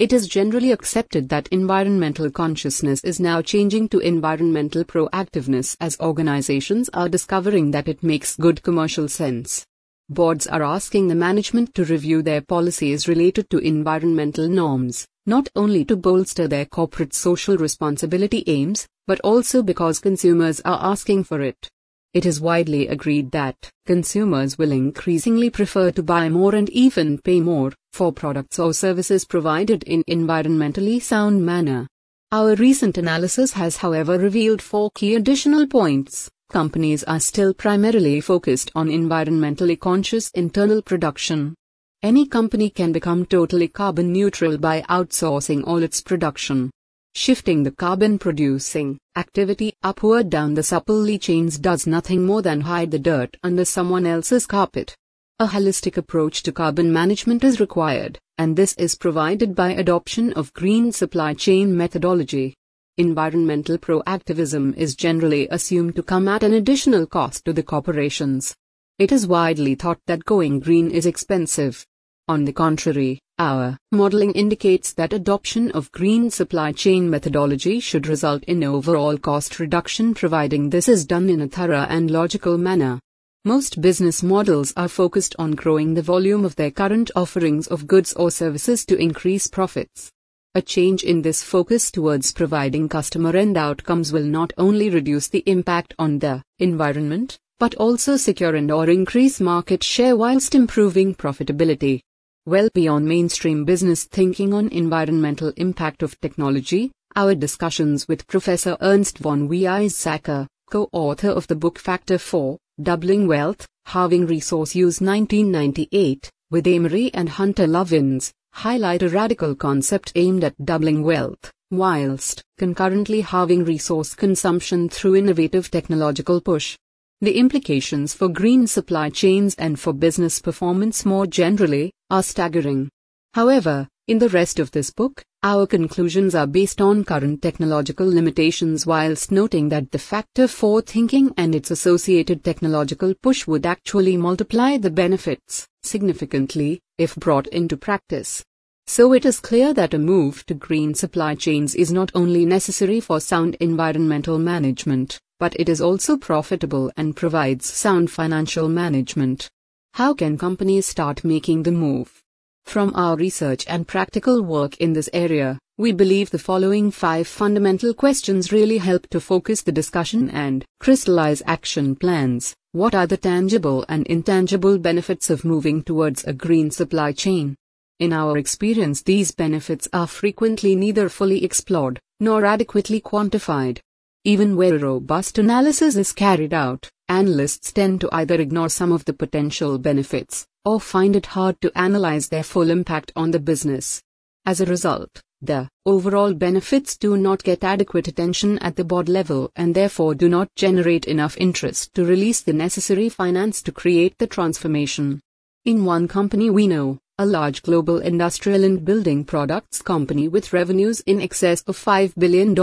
It is generally accepted that environmental consciousness is now changing to environmental proactiveness as organizations are discovering that it makes good commercial sense. Boards are asking the management to review their policies related to environmental norms, not only to bolster their corporate social responsibility aims, but also because consumers are asking for it. It is widely agreed that consumers will increasingly prefer to buy more and even pay more for products or services provided in environmentally sound manner. Our recent analysis has however revealed four key additional points. Companies are still primarily focused on environmentally conscious internal production. Any company can become totally carbon neutral by outsourcing all its production. Shifting the carbon producing activity upward down the supply chains does nothing more than hide the dirt under someone else's carpet. A holistic approach to carbon management is required, and this is provided by adoption of green supply chain methodology. Environmental proactivism is generally assumed to come at an additional cost to the corporations. It is widely thought that going green is expensive. On the contrary, our modeling indicates that adoption of green supply chain methodology should result in overall cost reduction providing this is done in a thorough and logical manner. Most business models are focused on growing the volume of their current offerings of goods or services to increase profits. A change in this focus towards providing customer end outcomes will not only reduce the impact on the environment, but also secure and or increase market share whilst improving profitability well beyond mainstream business thinking on environmental impact of technology, our discussions with Professor Ernst von Weizsäcker, co-author of the book Factor 4, Doubling Wealth, Halving Resource Use 1998, with Amory and Hunter Lovins, highlight a radical concept aimed at doubling wealth, whilst concurrently halving resource consumption through innovative technological push. The implications for green supply chains and for business performance more generally are staggering. However, in the rest of this book, our conclusions are based on current technological limitations whilst noting that the Factor 4 thinking and its associated technological push would actually multiply the benefits significantly if brought into practice. So it is clear that a move to green supply chains is not only necessary for sound environmental management, but it is also profitable and provides sound financial management. How can companies start making the move? From our research and practical work in this area, we believe the following five fundamental questions really help to focus the discussion and crystallize action plans. What are the tangible and intangible benefits of moving towards a green supply chain? In our experience, these benefits are frequently neither fully explored nor adequately quantified. Even where a robust analysis is carried out, analysts tend to either ignore some of the potential benefits or find it hard to analyze their full impact on the business. As a result, the overall benefits do not get adequate attention at the board level and therefore do not generate enough interest to release the necessary finance to create the transformation. In one company we know, a large global industrial and building products company with revenues in excess of $5 billion.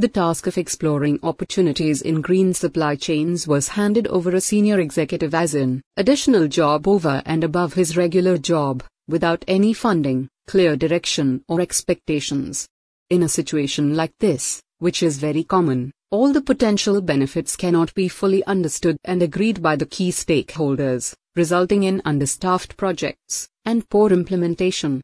The task of exploring opportunities in green supply chains was handed over a senior executive as an additional job over and above his regular job, without any funding, clear direction, or expectations. In a situation like this, which is very common, all the potential benefits cannot be fully understood and agreed by the key stakeholders, resulting in understaffed projects and poor implementation.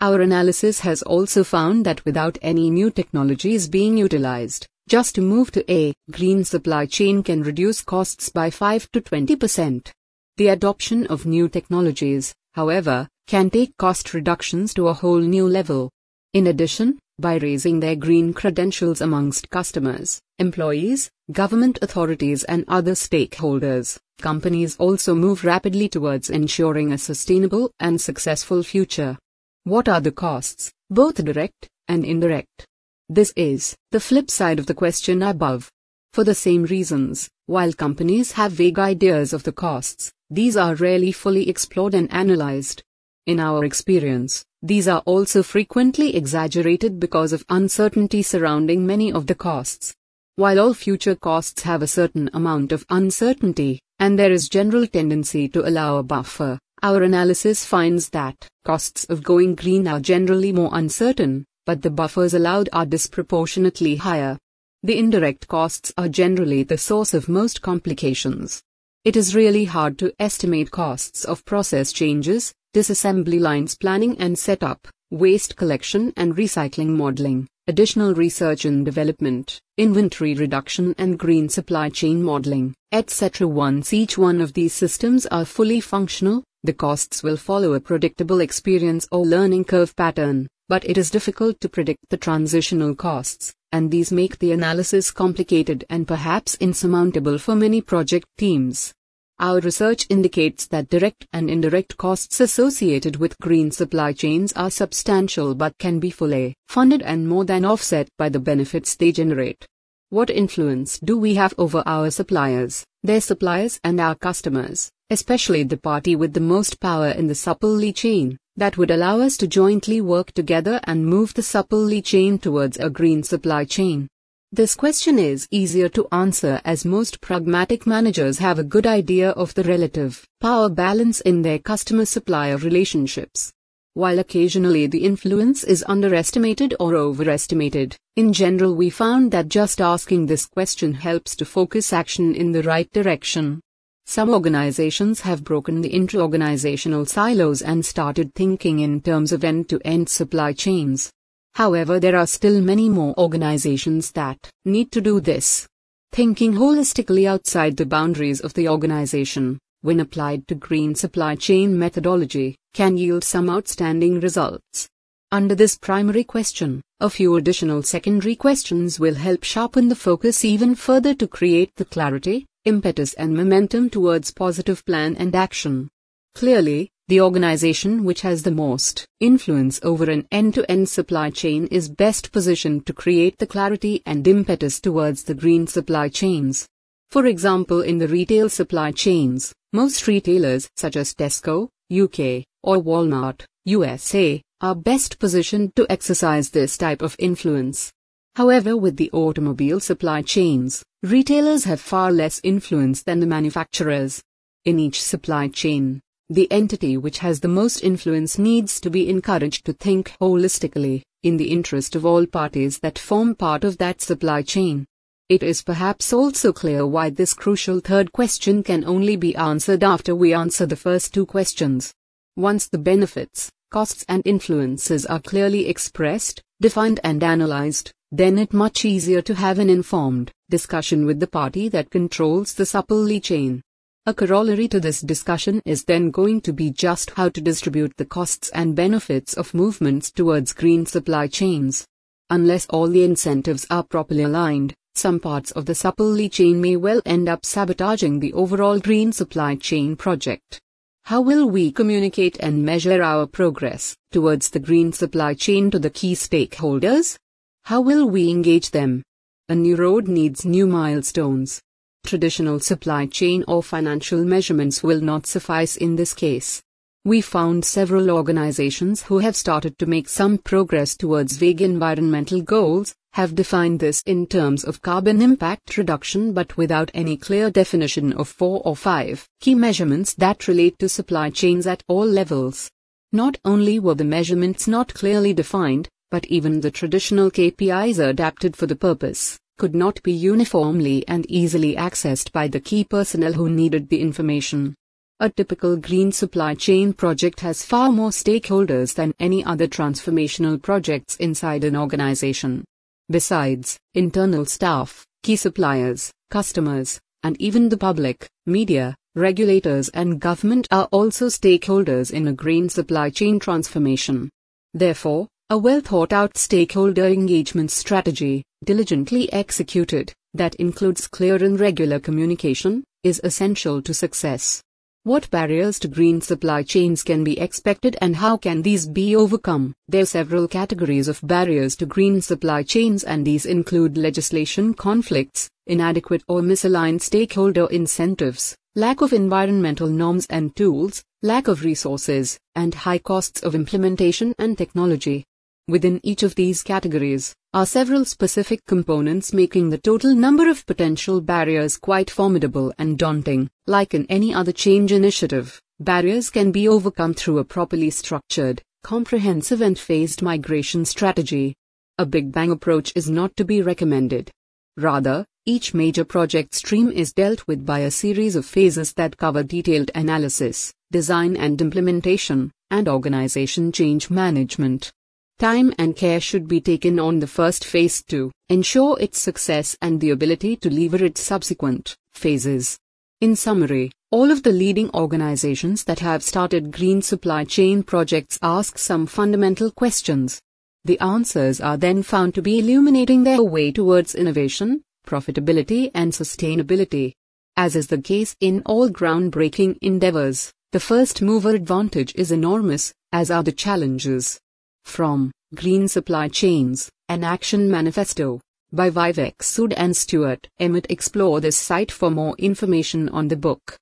Our analysis has also found that without any new technologies being utilized, just to move to a green supply chain can reduce costs by 5 to 20%. The adoption of new technologies, however, can take cost reductions to a whole new level. In addition, by raising their green credentials amongst customers, employees, government authorities, and other stakeholders, companies also move rapidly towards ensuring a sustainable and successful future. What are the costs, both direct and indirect? This is the flip side of the question above. For the same reasons, while companies have vague ideas of the costs, these are rarely fully explored and analyzed. In our experience, these are also frequently exaggerated because of uncertainty surrounding many of the costs. While all future costs have a certain amount of uncertainty, and there is general tendency to allow a buffer, Our analysis finds that costs of going green are generally more uncertain, but the buffers allowed are disproportionately higher. The indirect costs are generally the source of most complications. It is really hard to estimate costs of process changes, disassembly lines planning and setup, waste collection and recycling modeling, additional research and development, inventory reduction and green supply chain modeling, etc. Once each one of these systems are fully functional, the costs will follow a predictable experience or learning curve pattern, but it is difficult to predict the transitional costs and these make the analysis complicated and perhaps insurmountable for many project teams. Our research indicates that direct and indirect costs associated with green supply chains are substantial but can be fully funded and more than offset by the benefits they generate. What influence do we have over our suppliers, their suppliers, and our customers, especially the party with the most power in the supply chain? that would allow us to jointly work together and move the supply chain towards a green supply chain? This question is easier to answer as most pragmatic managers have a good idea of the relative power balance in their customer supplier relationships. While occasionally the influence is underestimated or overestimated, in general we found that just asking this question helps to focus action in the right direction. Some organizations have broken the intra-organizational silos and started thinking in terms of end-to-end supply chains. However, there are still many more organizations that need to do this. Thinking holistically outside the boundaries of the organization, when applied to green supply chain methodology, can yield some outstanding results. Under this primary question, a few additional secondary questions will help sharpen the focus even further to create the clarity, impetus and momentum towards positive plan and action. Clearly, the organization which has the most influence over an end-to-end supply chain is best positioned to create the clarity and impetus towards the green supply chains. For example, in the retail supply chains, most retailers such as Tesco, UK, or Walmart, USA, are best positioned to exercise this type of influence. However, with the automobile supply chains, retailers have far less influence than the manufacturers. In each supply chain, the entity which has the most influence needs to be encouraged to think holistically, in the interest of all parties that form part of that supply chain. It is perhaps also clear why this crucial third question can only be answered after we answer the first two questions. Once the benefits, costs, and influences are clearly expressed, defined, and analyzed, then it much easier to have an informed discussion with the party that controls the supply chain. A corollary to this discussion is then going to be just how to distribute the costs and benefits of movements towards green supply chains. Unless all the incentives are properly aligned, some parts of the supply chain may well end up sabotaging the overall green supply chain project. How will we communicate and measure our progress towards the green supply chain to the key stakeholders? How will we engage them? A new road needs new milestones. Traditional supply chain or financial measurements will not suffice in this case. We found several organizations who have started to make some progress towards vague environmental goals, have defined this in terms of carbon impact reduction but without any clear definition of four or five key measurements that relate to supply chains at all levels. Not only were the measurements not clearly defined, but even the traditional KPIs adapted for the purpose could not be uniformly and easily accessed by the key personnel who needed the information. A typical green supply chain project has far more stakeholders than any other transformational projects inside an organization. Besides, internal staff, key suppliers, customers, and even the public, media, regulators, and government are also stakeholders in a green supply chain transformation. Therefore, a well thought out stakeholder engagement strategy, diligently executed, that includes clear and regular communication, is essential to success. What barriers to green supply chains can be expected and how can these be overcome? There are several categories of barriers to green supply chains, and these include legislation conflicts, inadequate or misaligned stakeholder incentives, lack of environmental norms and tools, lack of resources, and high costs of implementation and technology. Within each of these categories are several specific components making the total number of potential barriers quite formidable and daunting. Like in any other change initiative, Barriers can be overcome through a properly structured, comprehensive, and phased migration strategy. A Big Bang approach is not to be recommended. Rather, each major project stream is dealt with by a series of phases that cover detailed analysis, design and implementation, and organization change management. Time and care should be taken on the first phase to ensure its success and the ability to lever its subsequent phases. In summary, all of the leading organizations that have started green supply chain projects ask some fundamental questions. The answers are then found to be illuminating their way towards innovation, profitability, and sustainability. As is the case in all groundbreaking endeavors, the first mover advantage is enormous, as are the challenges. From Green Supply Chains, an Action Manifesto by Vivek Sood and Stuart Emmett. Explore this site for more information on the book.